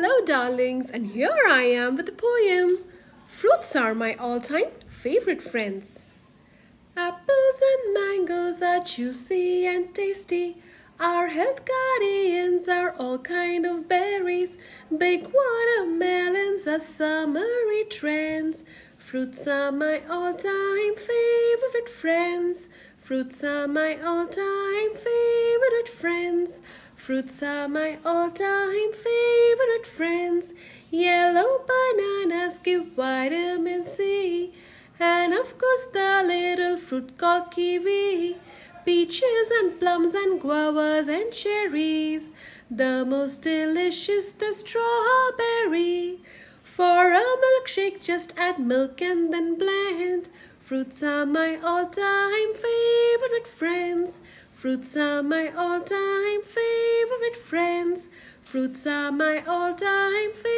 Hello, darlings, and here I am with a poem. Fruits are my all time favorite friends. Apples and mangoes are juicy and tasty. Our health guardians are all kind of berries. Big watermelons are summery trends. Fruits are my all time favorite friends. Fruits are my all time favorite. Fruits are my all time favorite friends. Yellow bananas give vitamin C. And of course, the little fruit called kiwi. Peaches and plums and guavas and cherries. The most delicious, the strawberry. For a milkshake, just add milk and then blend. Fruits are my all time favorite friends. Fruits are my all time favorite. Fruits are my all time favorite